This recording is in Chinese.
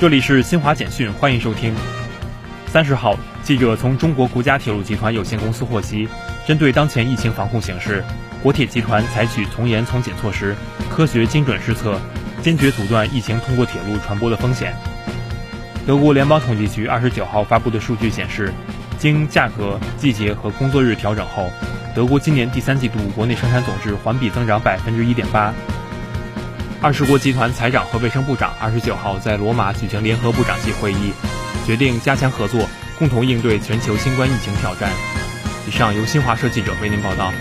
这里是新华简讯，欢迎收听。三十号，记者从中国国家铁路集团有限公司获悉，针对当前疫情防控形势，国铁集团采取从严从紧措施，科学精准施策，坚决阻断疫情通过铁路传播的风险。德国联邦统计局二十九号发布的数据显示，经价格、季节和工作日调整后，德国今年第三季度国内生产总值环比增长百分之一点八。二十国集团财长和卫生部长二十九号在罗马举行联合部长级会议，决定加强合作，共同应对全球新冠疫情挑战。以上由新华社记者为您报道。